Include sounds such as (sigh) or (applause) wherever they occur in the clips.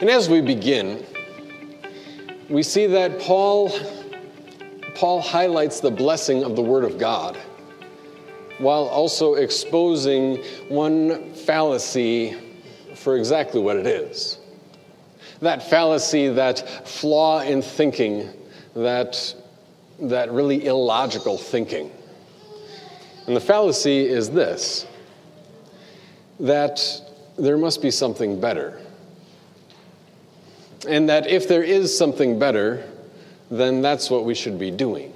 And as we begin, we see that Paul, Paul highlights the blessing of the Word of God while also exposing one fallacy for exactly what it is. That fallacy, that flaw in thinking, that, that really illogical thinking. And the fallacy is this that there must be something better. And that if there is something better, then that's what we should be doing.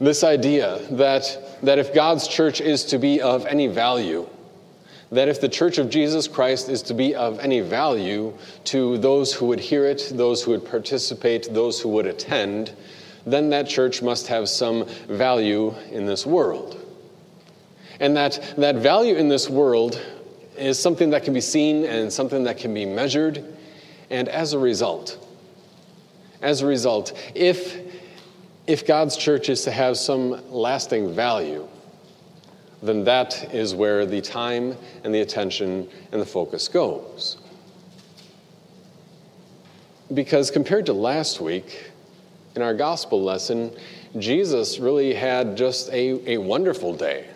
This idea that, that if God's church is to be of any value, that if the church of Jesus Christ is to be of any value to those who would hear it, those who would participate, those who would attend, then that church must have some value in this world. And that, that value in this world is something that can be seen and something that can be measured. And as a result, as a result, if, if God's church is to have some lasting value, then that is where the time and the attention and the focus goes. Because compared to last week, in our gospel lesson, Jesus really had just a, a wonderful day.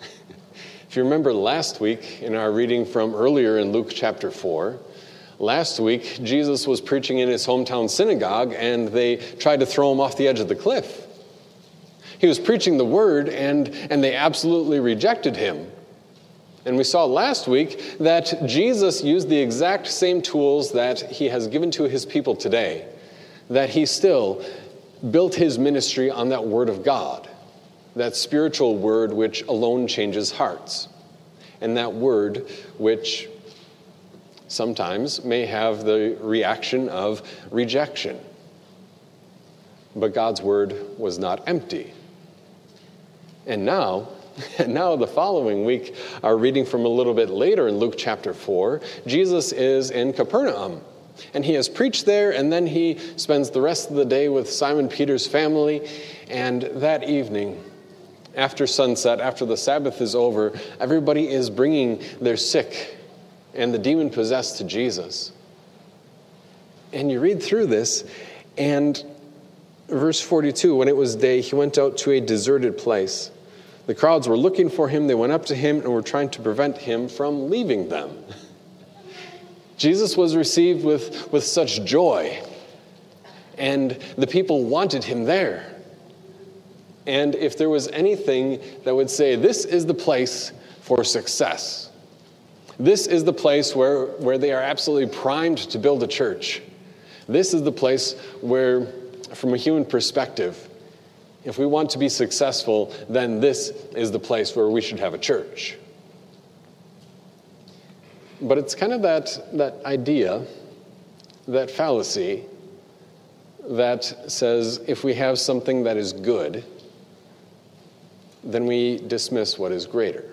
(laughs) if you remember last week in our reading from earlier in Luke chapter 4, last week Jesus was preaching in his hometown synagogue and they tried to throw him off the edge of the cliff. He was preaching the word, and, and they absolutely rejected him. And we saw last week that Jesus used the exact same tools that he has given to his people today, that he still built his ministry on that word of God, that spiritual word which alone changes hearts, and that word which sometimes may have the reaction of rejection. But God's word was not empty. And now, and (laughs) now the following week, our reading from a little bit later in Luke chapter 4, Jesus is in Capernaum. And he has preached there, and then he spends the rest of the day with Simon Peter's family. And that evening, after sunset, after the Sabbath is over, everybody is bringing their sick and the demon possessed to Jesus. And you read through this, and verse 42 when it was day, he went out to a deserted place. The crowds were looking for him. They went up to him and were trying to prevent him from leaving them. (laughs) Jesus was received with, with such joy, and the people wanted him there. And if there was anything that would say, this is the place for success, this is the place where, where they are absolutely primed to build a church, this is the place where from a human perspective, if we want to be successful, then this is the place where we should have a church. But it's kind of that, that idea, that fallacy, that says if we have something that is good, then we dismiss what is greater.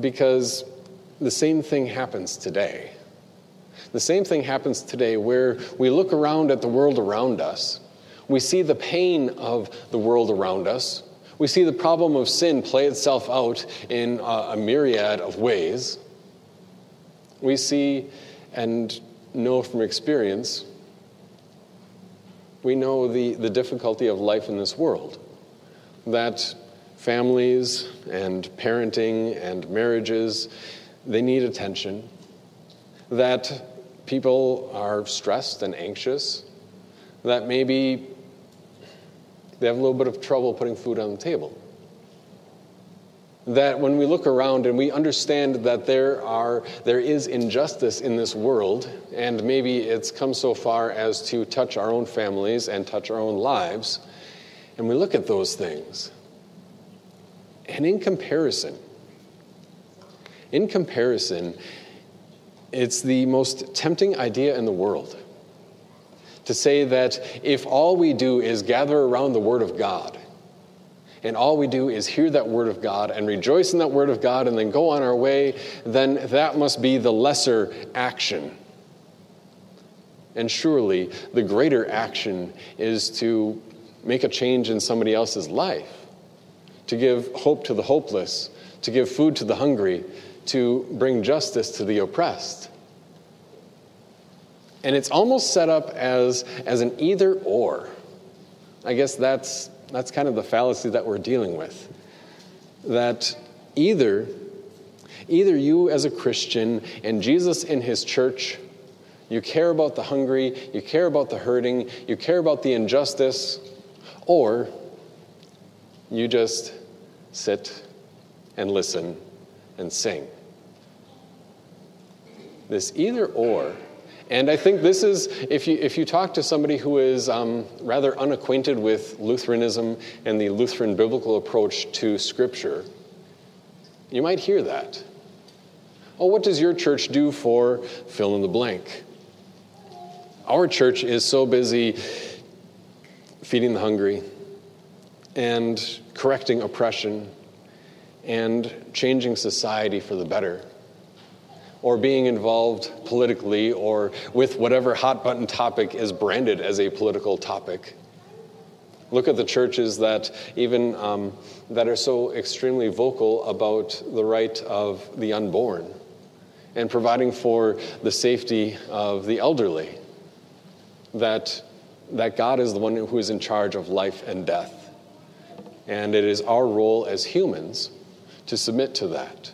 Because the same thing happens today. The same thing happens today where we look around at the world around us. We see the pain of the world around us. We see the problem of sin play itself out in a, myriad of ways. We see and know from experience, we know the, the difficulty of life in this world. That families and parenting and marriages, they need attention. That people are stressed and anxious, that maybe they have a little bit of trouble putting food on the table. That when we look around and we understand that there, are, there is injustice in this world, and maybe it's come so far as to touch our own families and touch our own lives, and we look at those things. And in comparison, in comparison, it's the most tempting idea in the world to say that if all we do is gather around the Word of God, and all we do is hear that Word of God and rejoice in that Word of God and then go on our way, then that must be the lesser action. And surely the greater action is to make a change in somebody else's life, to give hope to the hopeless, to give food to the hungry, to bring justice to the oppressed. And it's almost set up as, as an either or. I guess that's, that's kind of the fallacy that we're dealing with. That either, either you as a Christian and Jesus in his church, you care about the hungry, you care about the hurting, you care about the injustice, or you just sit and listen and sing. This either or and I think this is, if you, if you talk to somebody who is um, rather unacquainted with Lutheranism and the Lutheran biblical approach to Scripture, you might hear that. Oh, what does your church do for fill in the blank? Our church is so busy feeding the hungry and correcting oppression and changing society for the better or being involved politically or with whatever hot button topic is branded as a political topic. Look at the churches that even um, that are so extremely vocal about the right of the unborn and providing for the safety of the elderly. That, that God is the one who is in charge of life and death. And it is our role as humans to submit to that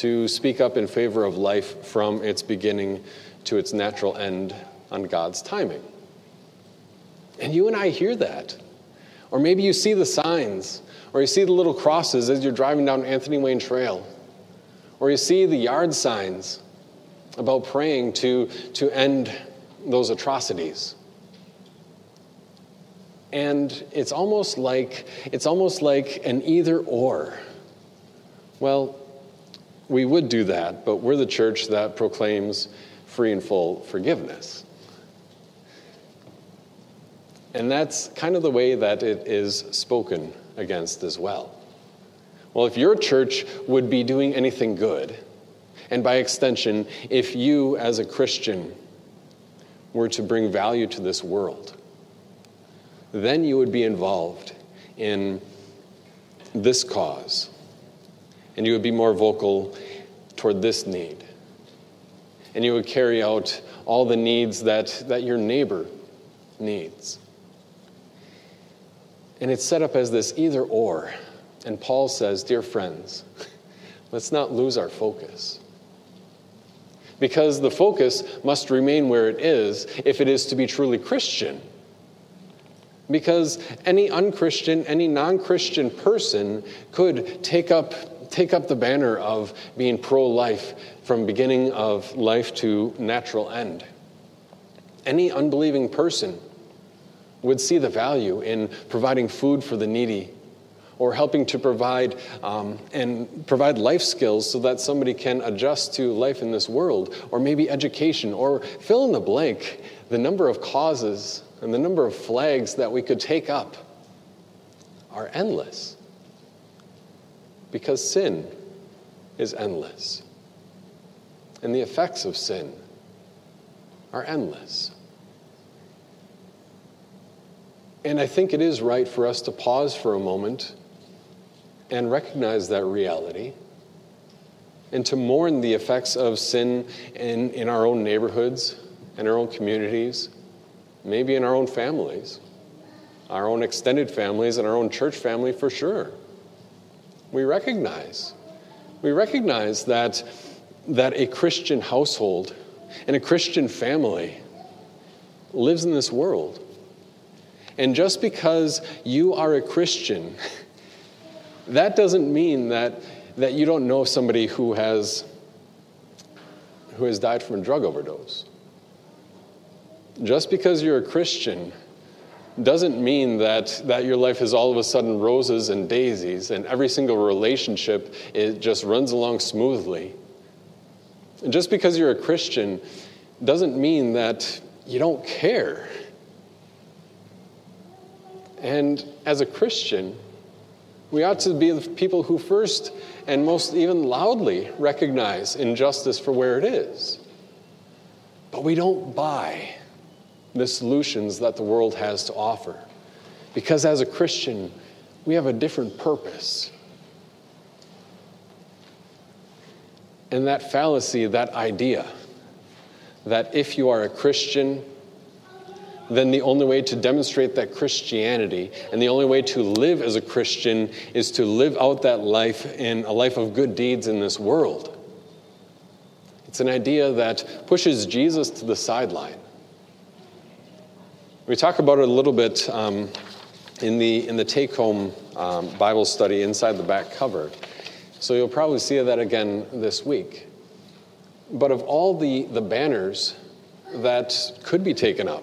to speak up in favor of life from its beginning to its natural end on God's timing. And you and I hear that. Or maybe you see the signs, or you see the little crosses as you're driving down Anthony Wayne Trail, or you see the yard signs about praying to, to end those atrocities. And it's almost like it's almost like an either or. Well, we would do that, but we're the church that proclaims free and full forgiveness. And that's kind of the way that it is spoken against as well. Well, if your church would be doing anything good, and by extension, if you as a Christian were to bring value to this world, then you would be involved in this cause and you would be more vocal toward this need. And you would carry out all the needs that, that your neighbor needs. And it's set up as this either or. And Paul says, Dear friends, let's not lose our focus. Because the focus must remain where it is if it is to be truly Christian. Because any unchristian, any non Christian person could take up take up the banner of being pro life from beginning of life to natural end. Any unbelieving person would see the value in providing food for the needy or helping to provide um, and provide life skills so that somebody can adjust to life in this world or maybe education or fill in the blank the number of causes and the number of flags that we could take up are endless because sin is endless. And the effects of sin are endless. And I think it is right for us to pause for a moment and recognize that reality and to mourn the effects of sin in, in our own neighborhoods and our own communities, maybe in our own families, our own extended families, and our own church family for sure we recognize. We recognize that, that a Christian household and a Christian family lives in this world. And just because you are a Christian, (laughs) that doesn't mean that, that you don't know somebody who has, who has died from a drug overdose. Just because you're a Christian doesn't mean that, that your life is all of a sudden roses and daisies and every single relationship it just runs along smoothly. And just because you're a Christian doesn't mean that you don't care. And as a Christian, we ought to be the people who first and most even loudly recognize injustice for where it is. But we don't buy the solutions that the world has to offer. Because as a Christian, we have a different purpose. And that fallacy, that idea, that if you are a Christian, then the only way to demonstrate that Christianity and the only way to live as a Christian is to live out that life in a life of good deeds in this world. It's an idea that pushes Jesus to the sideline. We talk about it a little bit um, in the, in the take home um, Bible study inside the back cover. So you'll probably see that again this week. But of all the, the banners that could be taken up,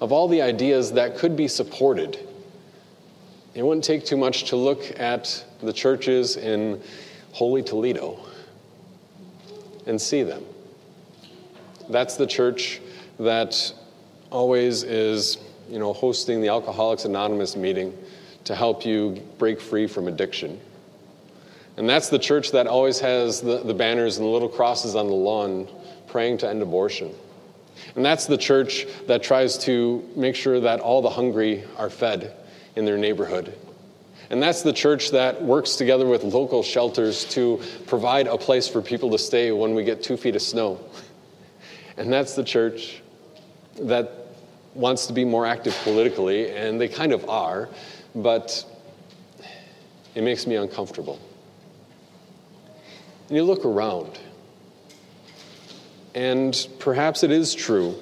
of all the ideas that could be supported, it wouldn't take too much to look at the churches in Holy Toledo and see them. That's the church that always is, you know, hosting the Alcoholics Anonymous meeting to help you break free from addiction. And that's the church that always has the, the banners and the little crosses on the lawn praying to end abortion. And that's the church that tries to make sure that all the hungry are fed in their neighborhood. And that's the church that works together with local shelters to provide a place for people to stay when we get two feet of snow. (laughs) And that's the church that wants to be more active politically, and they kind of are, but it makes me uncomfortable. And you look around, and perhaps it is true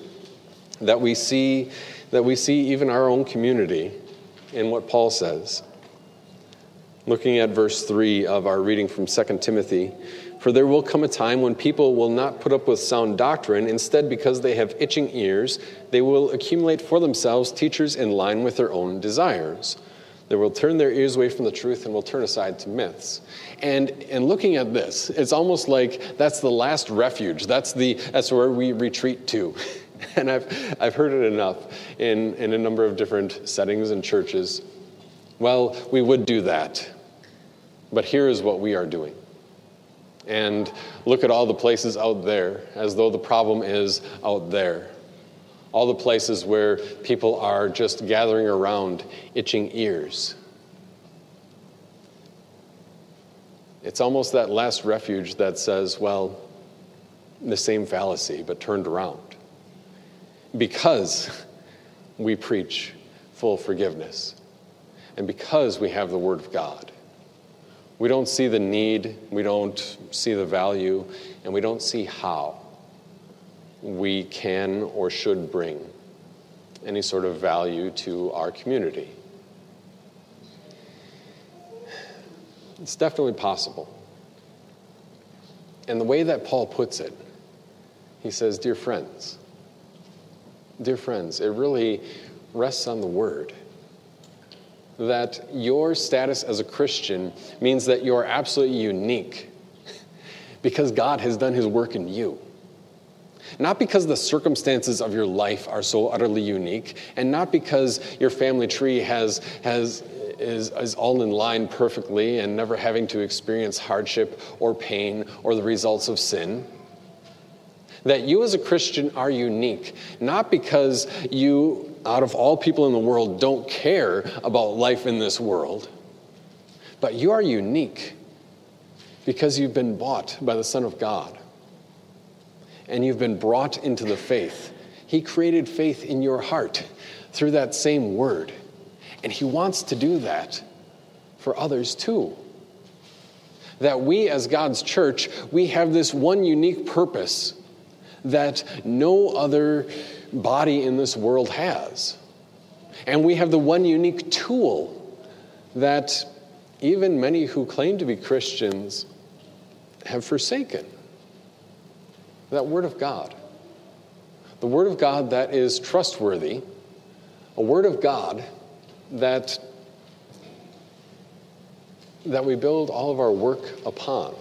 that we see that we see even our own community in what Paul says. Looking at verse 3 of our reading from 2 Timothy, for there will come a time when people will not put up with sound doctrine. Instead, because they have itching ears, they will accumulate for themselves teachers in line with their own desires. They will turn their ears away from the truth and will turn aside to myths. And, and looking at this, it's almost like that's the last refuge. That's, the, that's where we retreat to. (laughs) And I've, I've heard it enough in, in a number of different settings and churches. Well, we would do that. But here is what we are doing. And look at all the places out there, as though the problem is out there. All the places where people are just gathering around, itching ears. It's almost that last refuge that says, well, the same fallacy, but turned around. Because (laughs) we preach full forgiveness, and because we have the Word of God. We don't see the need, we don't see the value, and we don't see how we can or should bring any sort of value to our community. It's definitely possible. And the way that Paul puts it, he says, Dear friends, dear friends, it really rests on the word. That your status as a Christian means that you're absolutely unique because God has done his work in you. Not because the circumstances of your life are so utterly unique, and not because your family tree has, has is, is all in line perfectly and never having to experience hardship or pain or the results of sin. That you as a Christian are unique, not because you, out of all people in the world, don't care about life in this world, but you are unique because you've been bought by the Son of God and you've been brought into the faith. He created faith in your heart through that same word. And He wants to do that for others too. That we, as God's church, we have this one unique purpose that no other body in this world has. And we have the one unique tool that even many who claim to be Christians have forsaken that Word of God. The Word of God that is trustworthy, a Word of God that, that we build all of our work upon.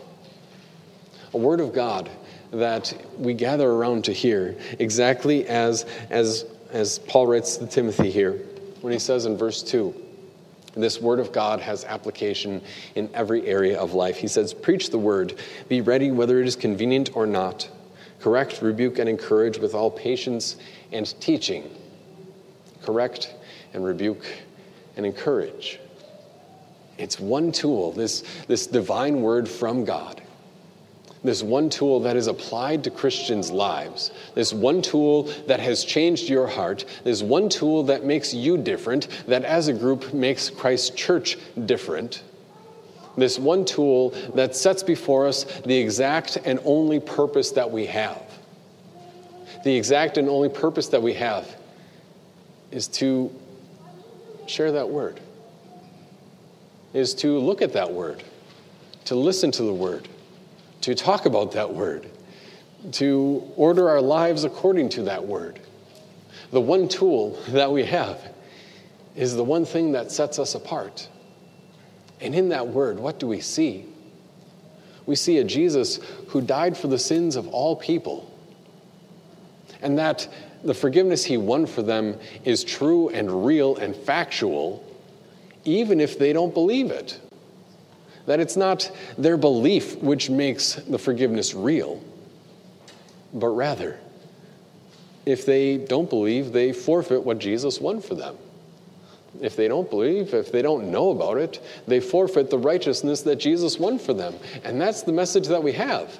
A word of God that we gather around to hear, exactly as, as, as Paul writes to Timothy here when he says in verse 2 this word of God has application in every area of life. He says, Preach the word, be ready whether it is convenient or not. Correct, rebuke, and encourage with all patience and teaching. Correct and rebuke and encourage. It's one tool, this, this divine word from God, this one tool that is applied to Christians' lives, this one tool that has changed your heart, this one tool that makes you different, that as a group makes Christ's church different, this one tool that sets before us the exact and only purpose that we have. The exact and only purpose that we have is to share that word, is to look at that word, to listen to the word to talk about that word, to order our lives according to that word. The one tool that we have is the one thing that sets us apart. And in that word, what do we see? We see a Jesus who died for the sins of all people, and that the forgiveness he won for them is true and real and factual, even if they don't believe it. That it's not their belief which makes the forgiveness real, but rather, if they don't believe, they forfeit what Jesus won for them. If they don't believe, if they don't know about it, they forfeit the righteousness that Jesus won for them. And that's the message that we have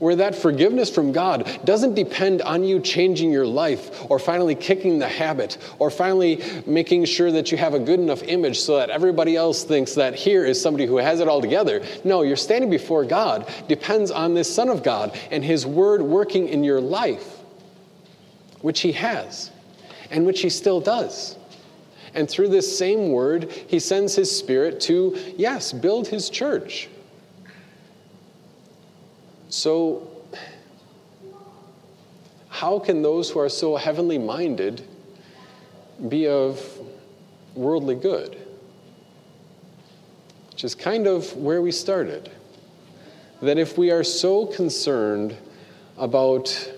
where that forgiveness from God doesn't depend on you changing your life or finally kicking the habit or finally making sure that you have a good enough image so that everybody else thinks that here is somebody who has it all together. No, you're standing before God depends on this Son of God and His Word working in your life, which He has and which He still does. And through this same Word, He sends His Spirit to, yes, build His church so, how can those who are so heavenly minded be of worldly good? Which is kind of where we started. That if we are so concerned about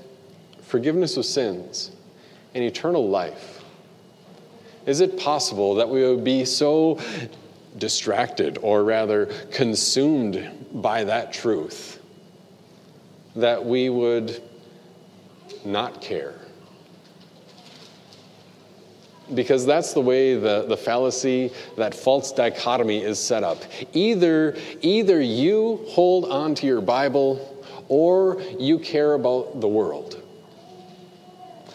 forgiveness of sins and eternal life, is it possible that we would be so distracted, or rather consumed by that truth? That we would not care. Because that's the way the, the fallacy, that false dichotomy is set up. Either, either you hold on to your Bible or you care about the world.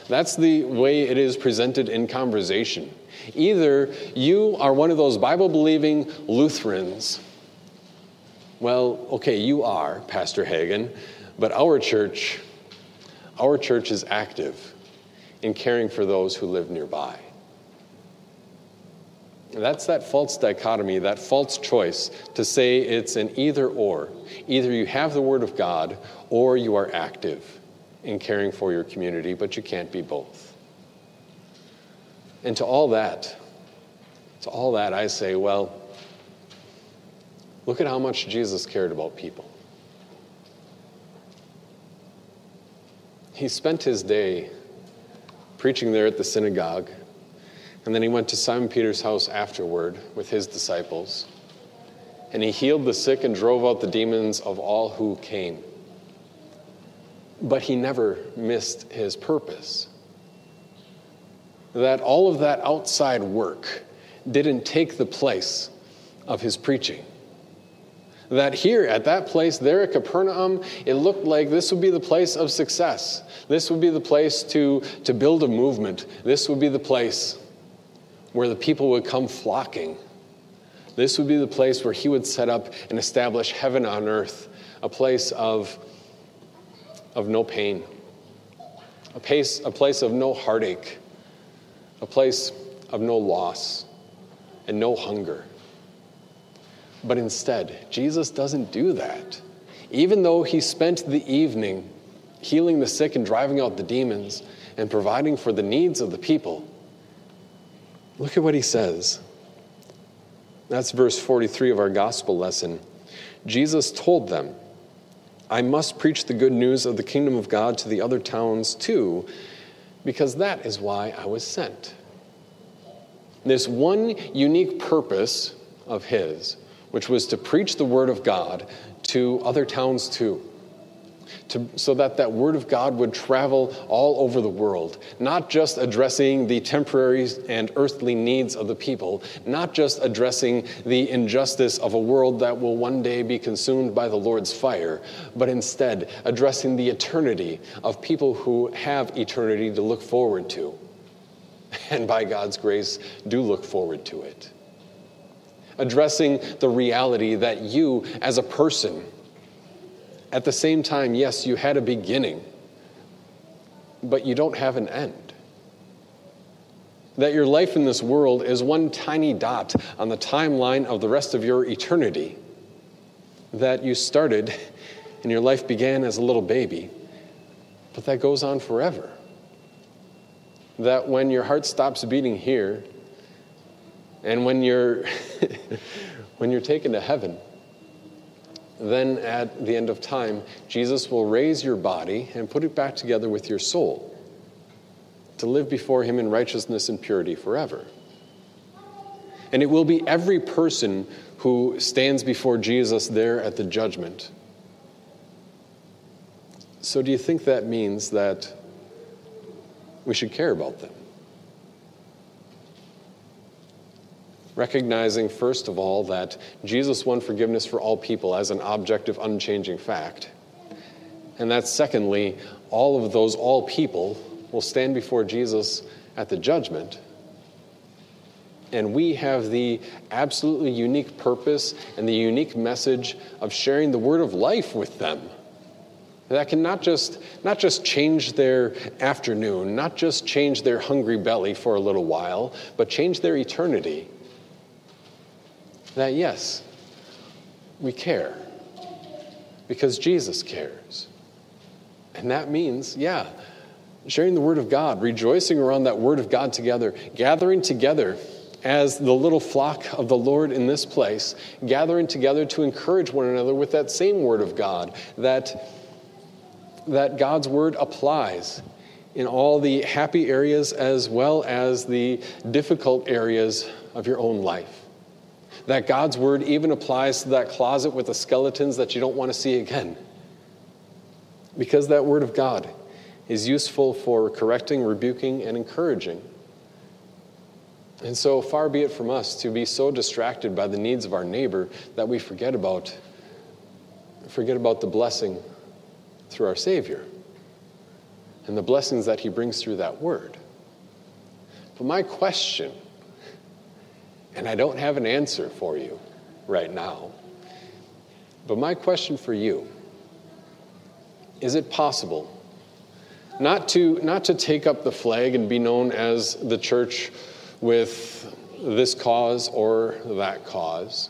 That's the way it is presented in conversation. Either you are one of those Bible believing Lutherans. Well, okay, you are, Pastor Hagen, but our church, our church is active in caring for those who live nearby. That's that false dichotomy, that false choice to say it's an either or. Either you have the Word of God or you are active in caring for your community, but you can't be both. And to all that, to all that, I say, well, look at how much Jesus cared about people. He spent his day preaching there at the synagogue, and then he went to Simon Peter's house afterward with his disciples. And he healed the sick and drove out the demons of all who came. But he never missed his purpose. That all of that outside work didn't take the place of his preaching that here at that place there at Capernaum, it looked like this would be the place of success. This would be the place to, to build a movement. This would be the place where the people would come flocking. This would be the place where he would set up and establish heaven on earth, a place of, of no pain, a place, a place of no heartache, a place of no loss and no hunger. But instead, Jesus doesn't do that. Even though he spent the evening healing the sick and driving out the demons and providing for the needs of the people, look at what he says. That's verse 43 of our gospel lesson. Jesus told them, I must preach the good news of the kingdom of God to the other towns too, because that is why I was sent. This one unique purpose of his which was to preach the word of God to other towns too. to, so that that word of God would travel all over the world, not just addressing the temporary and earthly needs of the people, not just addressing the injustice of a world that will one day be consumed by the Lord's fire, but instead addressing the eternity of people who have eternity to look forward to, and by God's grace, do look forward to it. Addressing the reality that you, as a person, at the same time, yes, you had a beginning, but you don't have an end. That your life in this world is one tiny dot on the timeline of the rest of your eternity. That you started and your life began as a little baby, but that goes on forever. That when your heart stops beating here, and when you're, (laughs) when you're taken to heaven, then at the end of time, Jesus will raise your body and put it back together with your soul to live before Him in righteousness and purity forever. And it will be every person who stands before Jesus there at the judgment. So, do you think that means that we should care about them? Recognizing, first of all, that Jesus won forgiveness for all people as an objective, unchanging fact. And that, secondly, all of those all people will stand before Jesus at the judgment. And we have the absolutely unique purpose and the unique message of sharing the word of life with them. That can not just, not just change their afternoon, not just change their hungry belly for a little while, but change their eternity that yes, we care because Jesus cares. And that means, yeah, sharing the Word of God, rejoicing around that Word of God together, gathering together as the little flock of the Lord in this place, gathering together to encourage one another with that same Word of God, that, that God's Word applies in all the happy areas as well as the difficult areas of your own life that God's word even applies to that closet with the skeletons that you don't want to see again. Because that word of God is useful for correcting, rebuking, and encouraging. And so far be it from us to be so distracted by the needs of our neighbor that we forget about forget about the blessing through our Savior and the blessings that He brings through that word. But my question and I don't have an answer for you right now. But my question for you is it possible not to, not to take up the flag and be known as the church with this cause or that cause,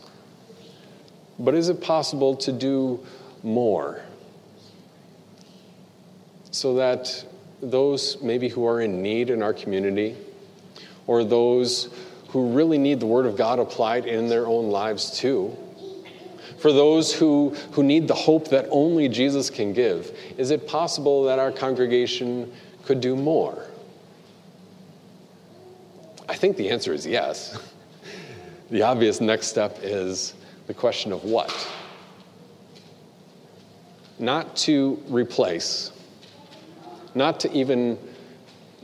but is it possible to do more so that those maybe who are in need in our community or those who really need the Word of God applied in their own lives too. For those who, who need the hope that only Jesus can give, is it possible that our congregation could do more? I think the answer is yes. (laughs) The obvious next step is the question of what? Not to replace, not to even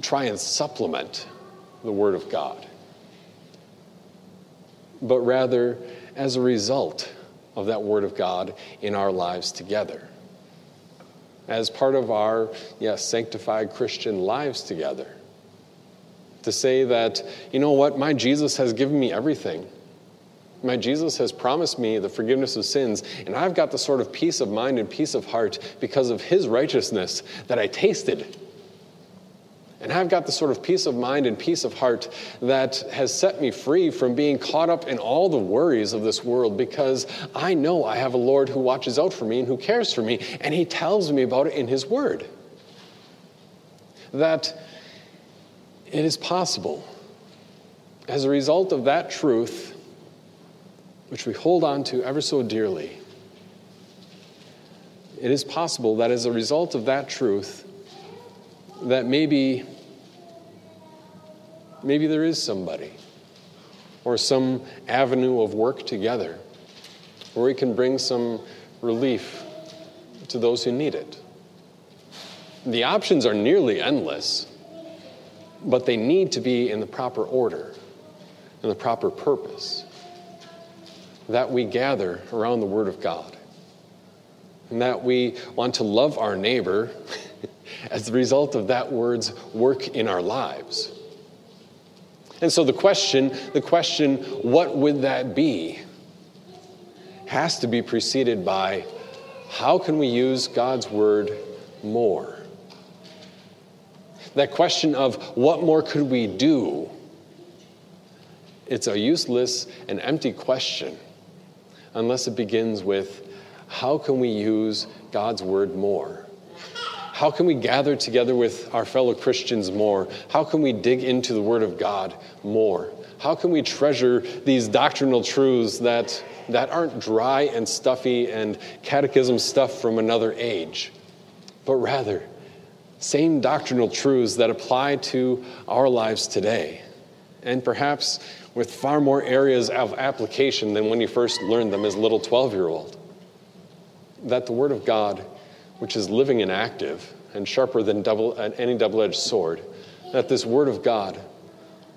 try and supplement the Word of God but rather as a result of that Word of God in our lives together. As part of our, yes, sanctified Christian lives together. To say that, you know what, my Jesus has given me everything. My Jesus has promised me the forgiveness of sins, and I've got the sort of peace of mind and peace of heart because of His righteousness that I tasted and I've got the sort of peace of mind and peace of heart that has set me free from being caught up in all the worries of this world because I know I have a Lord who watches out for me and who cares for me, and He tells me about it in His Word. That it is possible, as a result of that truth, which we hold on to ever so dearly, it is possible that as a result of that truth, that maybe maybe there is somebody or some avenue of work together where we can bring some relief to those who need it. The options are nearly endless, but they need to be in the proper order and the proper purpose. That we gather around the Word of God, and that we want to love our neighbor (laughs) as the result of that word's work in our lives. And so the question, the question, what would that be, has to be preceded by how can we use God's word more? That question of what more could we do? It's a useless and empty question unless it begins with how can we use God's word more? How can we gather together with our fellow Christians more? How can we dig into the Word of God more? How can we treasure these doctrinal truths that, that aren't dry and stuffy and catechism stuff from another age, but rather same doctrinal truths that apply to our lives today, and perhaps with far more areas of application than when you first learned them as a little 12 year old? That the Word of God which is living and active and sharper than double, uh, any double edged sword, that this Word of God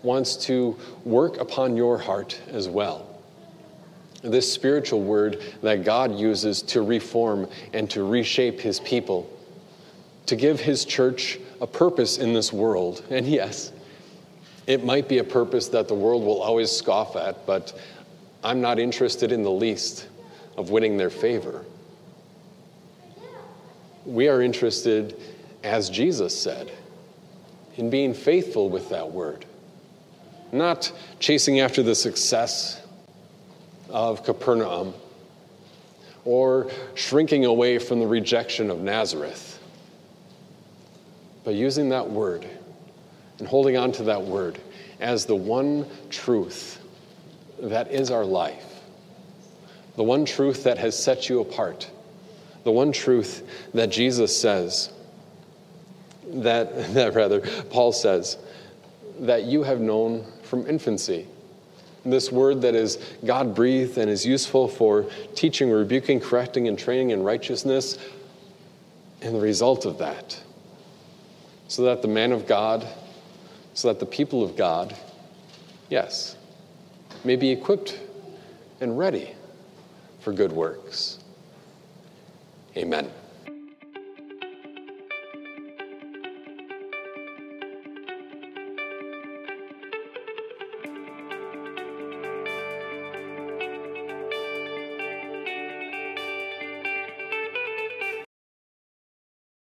wants to work upon your heart as well. This spiritual word that God uses to reform and to reshape His people, to give His church a purpose in this world. (laughs) And yes, it might be a purpose that the world will always scoff at, but I'm not interested in the least of winning their favor we are interested, as Jesus said, in being faithful with that word, not chasing after the success of Capernaum or shrinking away from the rejection of Nazareth, but using that word and holding on to that word as the one truth that is our life, the one truth that has set you apart the one truth that Jesus says, that, (laughs) that rather, Paul says, that you have known from infancy. This word that is God breathed and is useful for teaching, rebuking, correcting, and training in righteousness, and the result of that, so that the man of God, so that the people of God, yes, may be equipped and ready for good works. Amen.